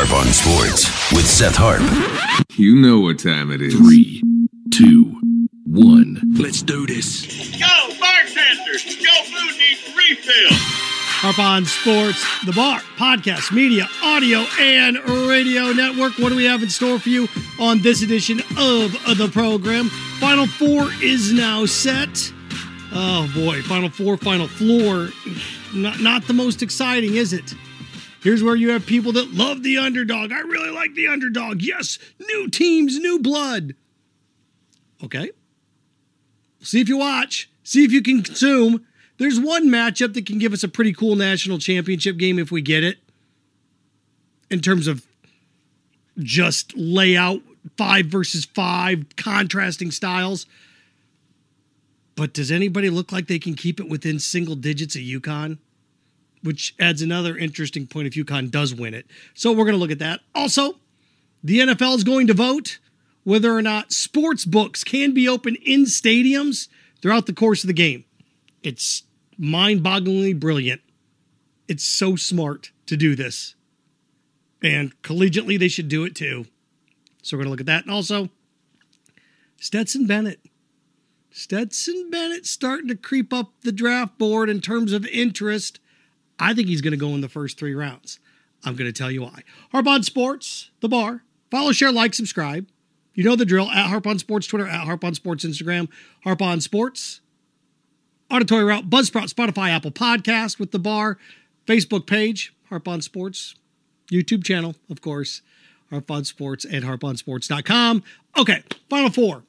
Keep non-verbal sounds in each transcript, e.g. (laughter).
Harp on Sports with Seth Harp. You know what time it is. Three, two, one. Let's do this. Go, bartender! Your food needs refill! Harp on Sports, the bar, podcast, media, audio, and radio network. What do we have in store for you on this edition of the program? Final four is now set. Oh boy, Final Four, Final Floor. Not, not the most exciting, is it? Here's where you have people that love the underdog. I really like the underdog. Yes, new teams, new blood. Okay. See if you watch, see if you can consume. There's one matchup that can give us a pretty cool national championship game if we get it. In terms of just layout, five versus five, contrasting styles. But does anybody look like they can keep it within single digits of UConn? Which adds another interesting point if UConn does win it. So we're going to look at that. Also, the NFL is going to vote whether or not sports books can be open in stadiums throughout the course of the game. It's mind bogglingly brilliant. It's so smart to do this. And collegiately, they should do it too. So we're going to look at that. And also, Stetson Bennett. Stetson Bennett starting to creep up the draft board in terms of interest. I think he's going to go in the first three rounds. I'm going to tell you why. Harp on Sports, the bar. Follow, share, like, subscribe. You know the drill. At Harp on Sports Twitter, at Harp on Sports Instagram, Harp on Sports. Auditory Route, Buzzsprout, Spotify, Apple Podcast with the bar. Facebook page, Harp on Sports. YouTube channel, of course. Harp on Sports and harponsports.com. Okay, final four.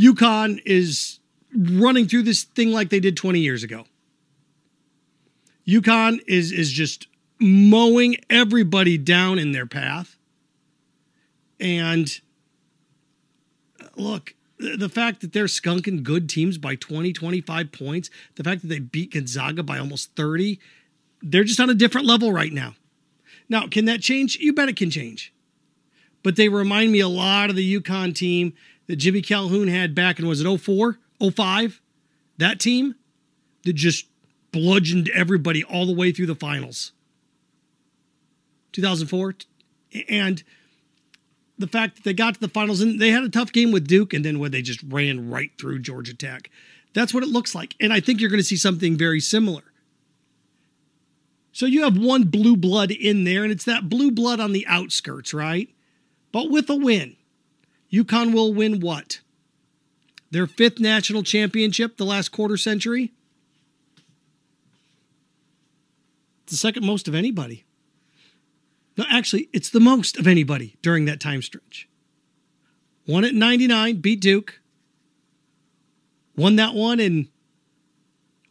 UConn is running through this thing like they did 20 years ago. UConn is is just mowing everybody down in their path. And uh, look, the fact that they're skunking good teams by 20, 25 points, the fact that they beat Gonzaga by almost 30, they're just on a different level right now. Now, can that change? You bet it can change. But they remind me a lot of the UConn team that Jimmy Calhoun had back in, was it 04, 05? That team that just bludgeoned everybody all the way through the finals. 2004. And the fact that they got to the finals and they had a tough game with Duke and then when they just ran right through Georgia Tech. That's what it looks like. And I think you're going to see something very similar. So you have one blue blood in there, and it's that blue blood on the outskirts, right? But with a win, UConn will win what? Their fifth national championship the last quarter century? It's the second most of anybody. No, actually, it's the most of anybody during that time stretch. Won at 99, beat Duke. Won that one in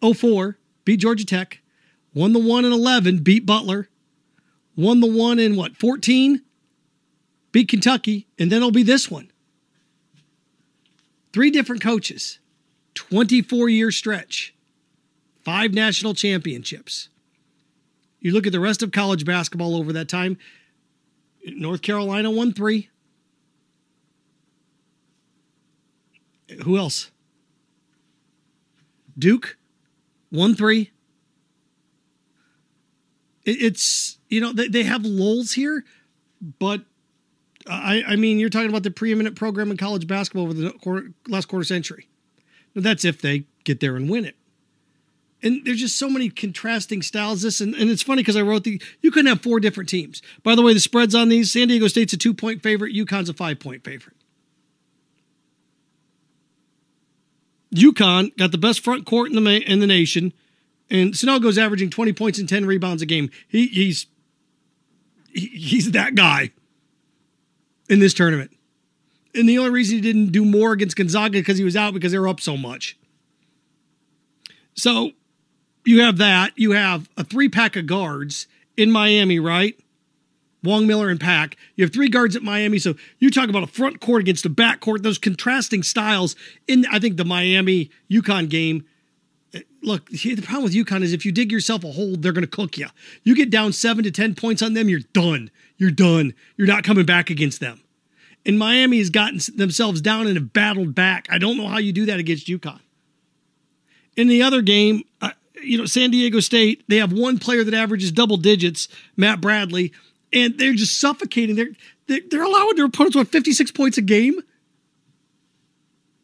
04, beat Georgia Tech. Won the one in 11, beat Butler. Won the one in what, 14? Beat Kentucky. And then it'll be this one. Three different coaches, 24 year stretch, five national championships. You look at the rest of college basketball over that time. North Carolina won three. Who else? Duke won three. It's, you know, they have lulls here, but I, I mean, you're talking about the preeminent program in college basketball over the quarter, last quarter century. That's if they get there and win it and there's just so many contrasting styles. This and, and it's funny because I wrote the you couldn't have four different teams. By the way, the spreads on these: San Diego State's a two point favorite, UConn's a five point favorite. UConn got the best front court in the in the nation, and Sanogo's averaging 20 points and 10 rebounds a game. He, he's he, he's that guy in this tournament. And the only reason he didn't do more against Gonzaga because he was out because they were up so much. So you have that. You have a three pack of guards in Miami, right? Wong Miller and Pack. You have three guards at Miami. So you talk about a front court against a back court, those contrasting styles in, I think, the Miami UConn game. Eh, look, the problem with UConn is if you dig yourself a hole, they're going to cook you. You get down seven to 10 points on them, you're done. You're done. You're not coming back against them. And Miami has gotten themselves down and have battled back. I don't know how you do that against UConn. In the other game, you know, San Diego State, they have one player that averages double digits, Matt Bradley, and they're just suffocating. They're they're, they're allowing their opponents what 56 points a game.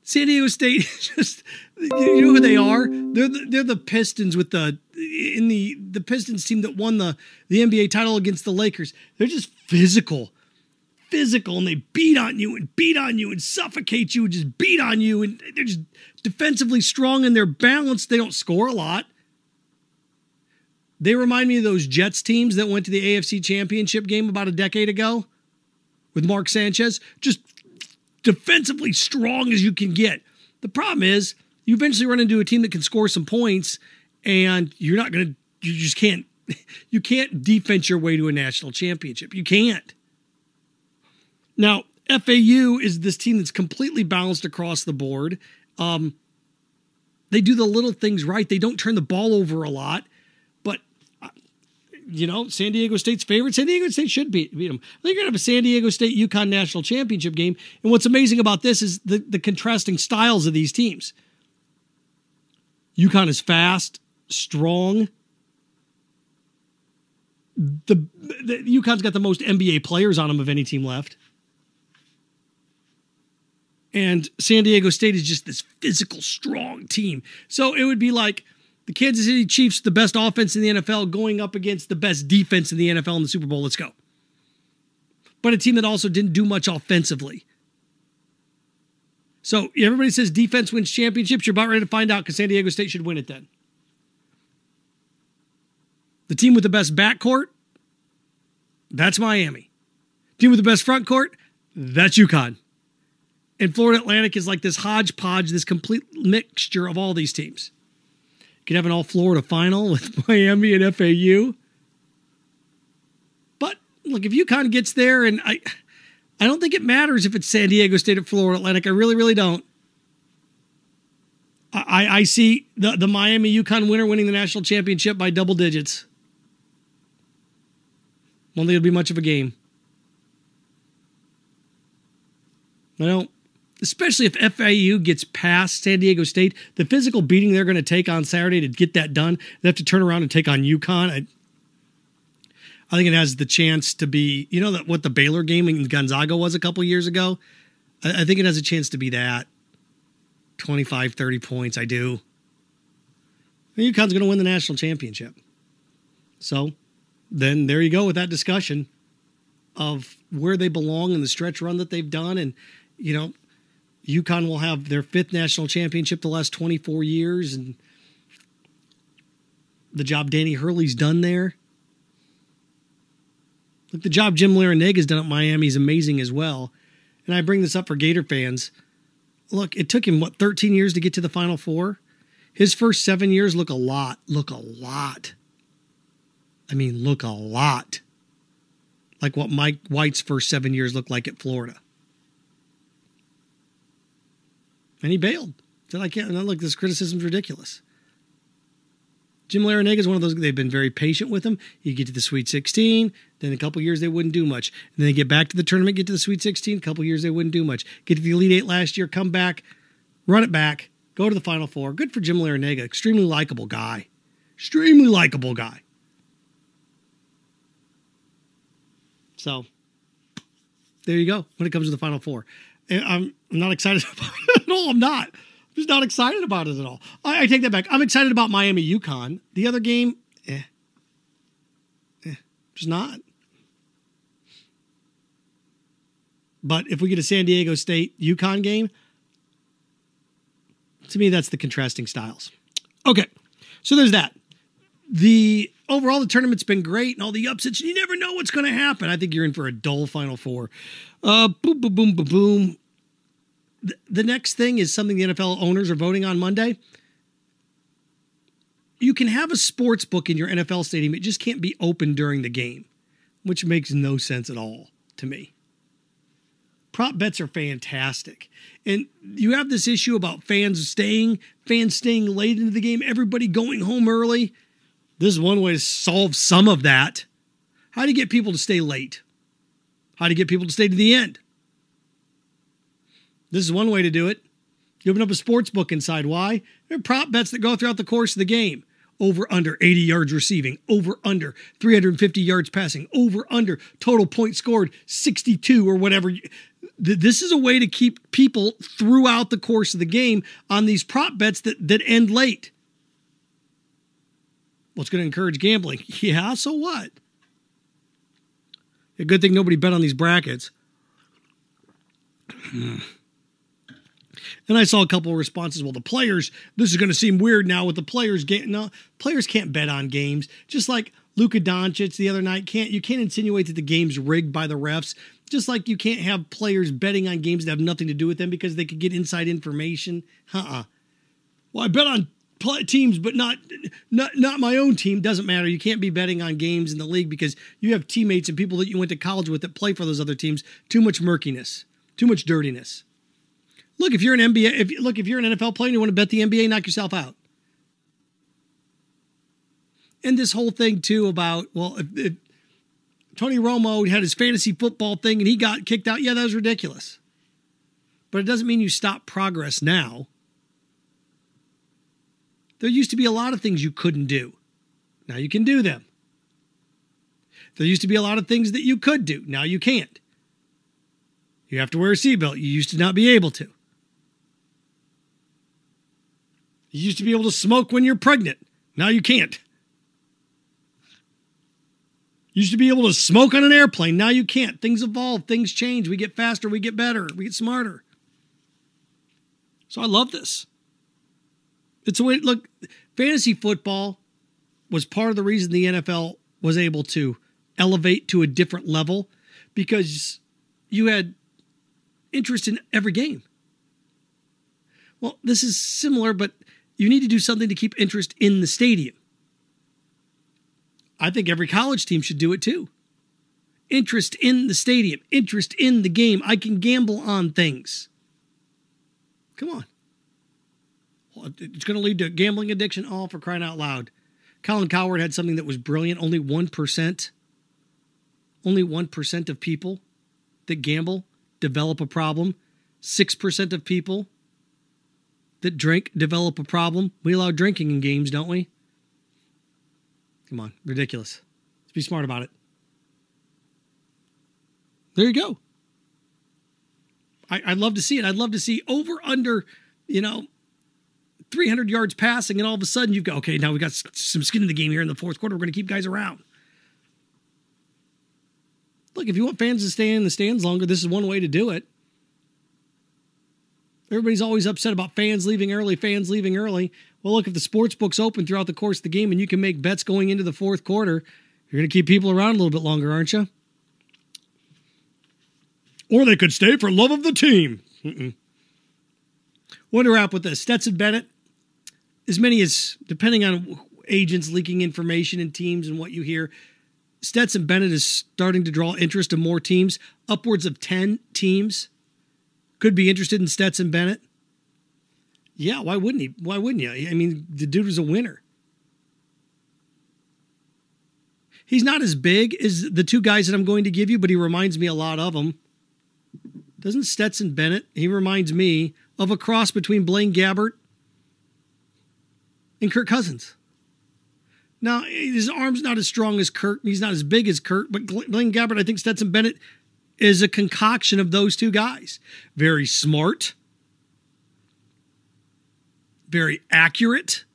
San Diego State (laughs) just you know who they are? They're the, they're the Pistons with the in the the Pistons team that won the the NBA title against the Lakers. They're just physical. Physical and they beat on you and beat on you and suffocate you and just beat on you and they're just defensively strong and they're balanced. They don't score a lot. They remind me of those Jets teams that went to the AFC Championship game about a decade ago with Mark Sanchez. Just defensively strong as you can get. The problem is you eventually run into a team that can score some points and you're not going to you just can't (laughs) you can't defense your way to a national championship. You can't. Now, FAU is this team that's completely balanced across the board. Um, they do the little things right. They don't turn the ball over a lot you know, San Diego State's favorite. San Diego State should beat, beat them. They're going to have a San Diego State UConn national championship game. And what's amazing about this is the, the contrasting styles of these teams. UConn is fast, strong. The, the UConn's got the most NBA players on them of any team left. And San Diego State is just this physical, strong team. So it would be like the Kansas City Chiefs, the best offense in the NFL, going up against the best defense in the NFL in the Super Bowl. Let's go. But a team that also didn't do much offensively. So everybody says defense wins championships. You're about ready to find out because San Diego State should win it then. The team with the best backcourt, that's Miami. Team with the best front court, that's UConn. And Florida Atlantic is like this hodgepodge, this complete mixture of all these teams could have an all Florida final (laughs) with Miami and FAU. But look, if UConn gets there, and I, I don't think it matters if it's San Diego State or Florida Atlantic. I really, really don't. I, I see the, the Miami UConn winner winning the national championship by double digits. Don't think it'll be much of a game. I don't especially if FAU gets past San Diego State, the physical beating they're going to take on Saturday to get that done, they have to turn around and take on UConn. I, I think it has the chance to be, you know, that what the Baylor game in Gonzaga was a couple years ago. I, I think it has a chance to be that 25, 30 points. I do. And UConn's going to win the national championship. So then there you go with that discussion of where they belong in the stretch run that they've done. And, you know, UConn will have their fifth national championship the last 24 years, and the job Danny Hurley's done there. Look, the job Jim Larrañaga's done at Miami is amazing as well. And I bring this up for Gator fans. Look, it took him, what, 13 years to get to the Final Four? His first seven years look a lot, look a lot. I mean, look a lot like what Mike White's first seven years looked like at Florida. And he bailed. Said, I can't, look, this criticism's ridiculous. Jim Larrañaga is one of those, they've been very patient with him. You get to the Sweet 16, then a couple years they wouldn't do much. And then they get back to the tournament, get to the Sweet 16, a couple years they wouldn't do much. Get to the Elite Eight last year, come back, run it back, go to the Final Four. Good for Jim Larrañaga. Extremely likable guy. Extremely likable guy. So, there you go when it comes to the Final Four. I'm not excited (laughs) about it at all. I'm not. I'm just not excited about it at all. I, I take that back. I'm excited about Miami UConn. The other game, eh. Eh, just not. But if we get a San Diego State UConn game, to me, that's the contrasting styles. Okay, so there's that. The overall, the tournament's been great and all the upsets. You never know what's going to happen. I think you're in for a dull Final Four. Uh, boom, boom, boom, boom, boom. The, the next thing is something the NFL owners are voting on Monday. You can have a sports book in your NFL stadium. It just can't be open during the game, which makes no sense at all to me. Prop bets are fantastic. And you have this issue about fans staying, fans staying late into the game, everybody going home early. This is one way to solve some of that. How do you get people to stay late? How do you get people to stay to the end? This is one way to do it. You open up a sports book inside. Why? There are prop bets that go throughout the course of the game. over under 80 yards receiving, over under 350 yards passing, over under total points scored 62 or whatever. This is a way to keep people throughout the course of the game on these prop bets that, that end late. Well, it's going to encourage gambling. (laughs) Yeah, so what? A good thing nobody bet on these brackets. and I saw a couple of responses. Well, the players, this is going to seem weird now with the players. Get, no, players can't bet on games. Just like Luka Doncic the other night, can't you can't insinuate that the game's rigged by the refs. Just like you can't have players betting on games that have nothing to do with them because they could get inside information. Uh-uh. Well, I bet on teams, but not not not my own team. Doesn't matter. You can't be betting on games in the league because you have teammates and people that you went to college with that play for those other teams. Too much murkiness, too much dirtiness. Look, if you're an NBA, if look if you're an NFL player and you want to bet the NBA, knock yourself out. And this whole thing too about well, if, if Tony Romo had his fantasy football thing and he got kicked out, yeah, that was ridiculous. But it doesn't mean you stop progress now. There used to be a lot of things you couldn't do. Now you can do them. There used to be a lot of things that you could do. Now you can't. You have to wear a seatbelt. You used to not be able to. You used to be able to smoke when you're pregnant. Now you can't. You used to be able to smoke on an airplane. Now you can't. Things evolve, things change. We get faster, we get better, we get smarter. So I love this. It's a way, look, fantasy football was part of the reason the NFL was able to elevate to a different level because you had interest in every game. Well, this is similar, but you need to do something to keep interest in the stadium. I think every college team should do it too. Interest in the stadium, interest in the game. I can gamble on things. Come on. It's going to lead to gambling addiction, all for crying out loud. Colin Cowherd had something that was brilliant. Only 1%, only 1% of people that gamble develop a problem. 6% of people that drink develop a problem. We allow drinking in games, don't we? Come on, ridiculous. Let's be smart about it. There you go. I, I'd love to see it. I'd love to see over under, you know, 300 yards passing, and all of a sudden you've got, okay, now we got some skin in the game here in the fourth quarter. We're going to keep guys around. Look, if you want fans to stay in the stands longer, this is one way to do it. Everybody's always upset about fans leaving early, fans leaving early. Well, look, if the sports book's open throughout the course of the game and you can make bets going into the fourth quarter, you're going to keep people around a little bit longer, aren't you? Or they could stay for love of the team. Mm-mm. To wrap with this? Stetson Bennett, as many as, depending on agents leaking information and teams and what you hear, Stetson Bennett is starting to draw interest in more teams. Upwards of 10 teams could be interested in Stetson Bennett. Yeah, why wouldn't he? Why wouldn't you? I mean, the dude was a winner. He's not as big as the two guys that I'm going to give you, but he reminds me a lot of them. Doesn't Stetson Bennett? He reminds me of a cross between Blaine Gabbert and Kirk Cousins. Now, his arm's not as strong as Kirk. He's not as big as Kirk, but Blaine Gabbert, I think Stetson Bennett is a concoction of those two guys. Very smart, very accurate.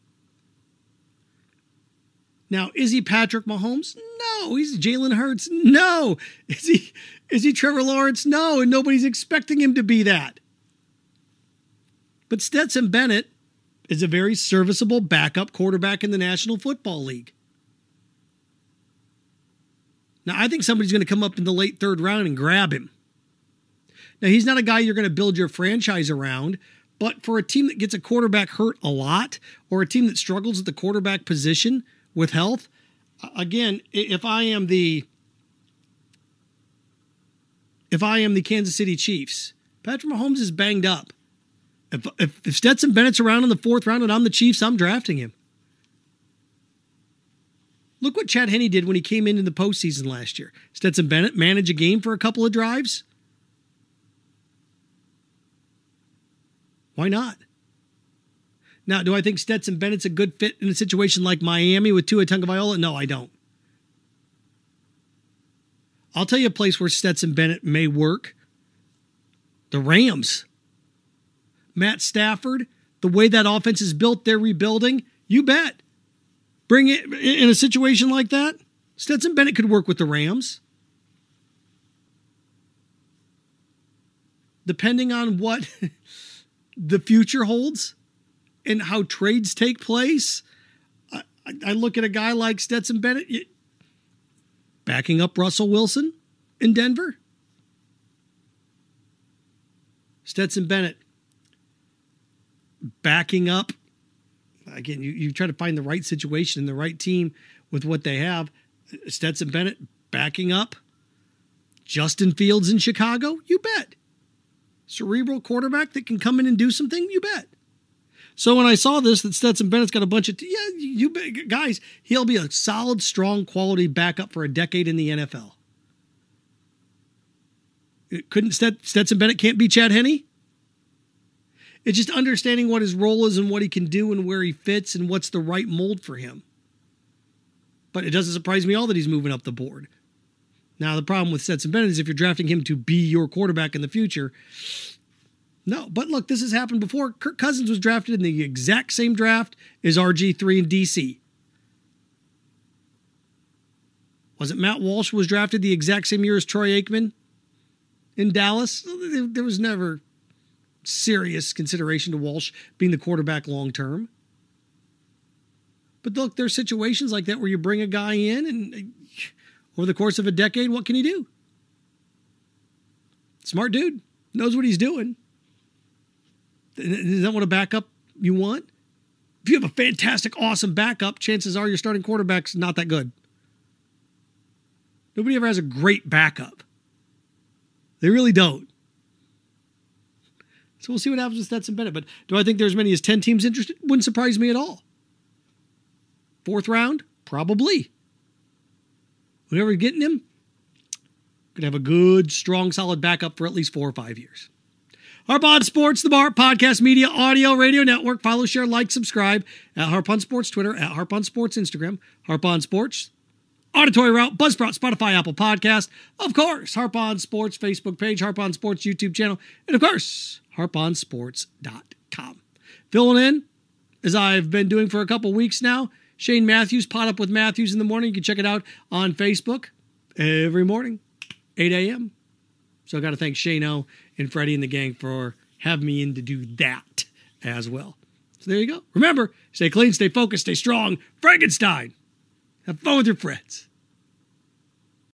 Now, is he Patrick Mahomes? No. He's Jalen Hurts? No. (laughs) Is he is he Trevor Lawrence? No, and nobody's expecting him to be that. But Stetson Bennett is a very serviceable backup quarterback in the National Football League. Now, I think somebody's going to come up in the late third round and grab him. Now, he's not a guy you're going to build your franchise around, but for a team that gets a quarterback hurt a lot or a team that struggles at the quarterback position with health, again, if I am the if I am the Kansas City Chiefs, Patrick Mahomes is banged up. If, if, if Stetson Bennett's around in the fourth round and I'm the Chiefs, I'm drafting him. Look what Chad Henne did when he came into the postseason last year. Stetson Bennett managed a game for a couple of drives. Why not? Now, do I think Stetson Bennett's a good fit in a situation like Miami with Tua Tagovailoa? No, I don't. I'll tell you a place where Stetson Bennett may work. The Rams. Matt Stafford, the way that offense is built, they're rebuilding. You bet. Bring it in a situation like that. Stetson Bennett could work with the Rams. Depending on what (laughs) the future holds and how trades take place, I, I look at a guy like Stetson Bennett backing up Russell Wilson in Denver. Stetson Bennett backing up. Again, you, you try to find the right situation and the right team with what they have. Stetson Bennett backing up Justin Fields in Chicago? You bet. Cerebral quarterback that can come in and do something? You bet. So when I saw this, that Stetson Bennett's got a bunch of, yeah, you guys, he'll be a solid, strong, quality backup for a decade in the NFL. Couldn't Stetson Bennett can't be Chad Henne? It's just understanding what his role is and what he can do and where he fits and what's the right mold for him. But it doesn't surprise me all that he's moving up the board. Now, the problem with Stetson Bennett is if you're drafting him to be your quarterback in the future, no. But look, this has happened before. Kirk Cousins was drafted in the exact same draft as RG3 in DC. Was it Matt Walsh was drafted the exact same year as Troy Aikman in Dallas? There was never serious consideration to Walsh being the quarterback long term. But look, there's situations like that where you bring a guy in and uh, over the course of a decade, what can he do? Smart dude, knows what he's doing. Is that what a backup you want? If you have a fantastic, awesome backup, chances are your starting quarterback's not that good. Nobody ever has a great backup. They really don't. So we'll see what happens with Stetson Bennett. But do I think there's as many as 10 teams interested? Wouldn't surprise me at all. Fourth round? Probably. Whenever getting him, could have a good, strong, solid backup for at least four or five years. Harp on Sports, the Bar Podcast Media Audio Radio Network. Follow, share, like, subscribe at Harp on Sports Twitter, at Harp on Sports Instagram, Harp on Sports, Auditory Route, Buzzsprout, Spotify, Apple Podcast, of course, Harp on Sports Facebook page, Harp on Sports YouTube channel, and of course, harponsports.com. Filling in, as I've been doing for a couple weeks now, Shane Matthews, Pot Up with Matthews in the morning. You can check it out on Facebook every morning, 8 a.m. So I got to thank Shane O and Freddie and the gang for having me in to do that as well. So there you go. Remember, stay clean, stay focused, stay strong. Frankenstein. Have fun with your friends.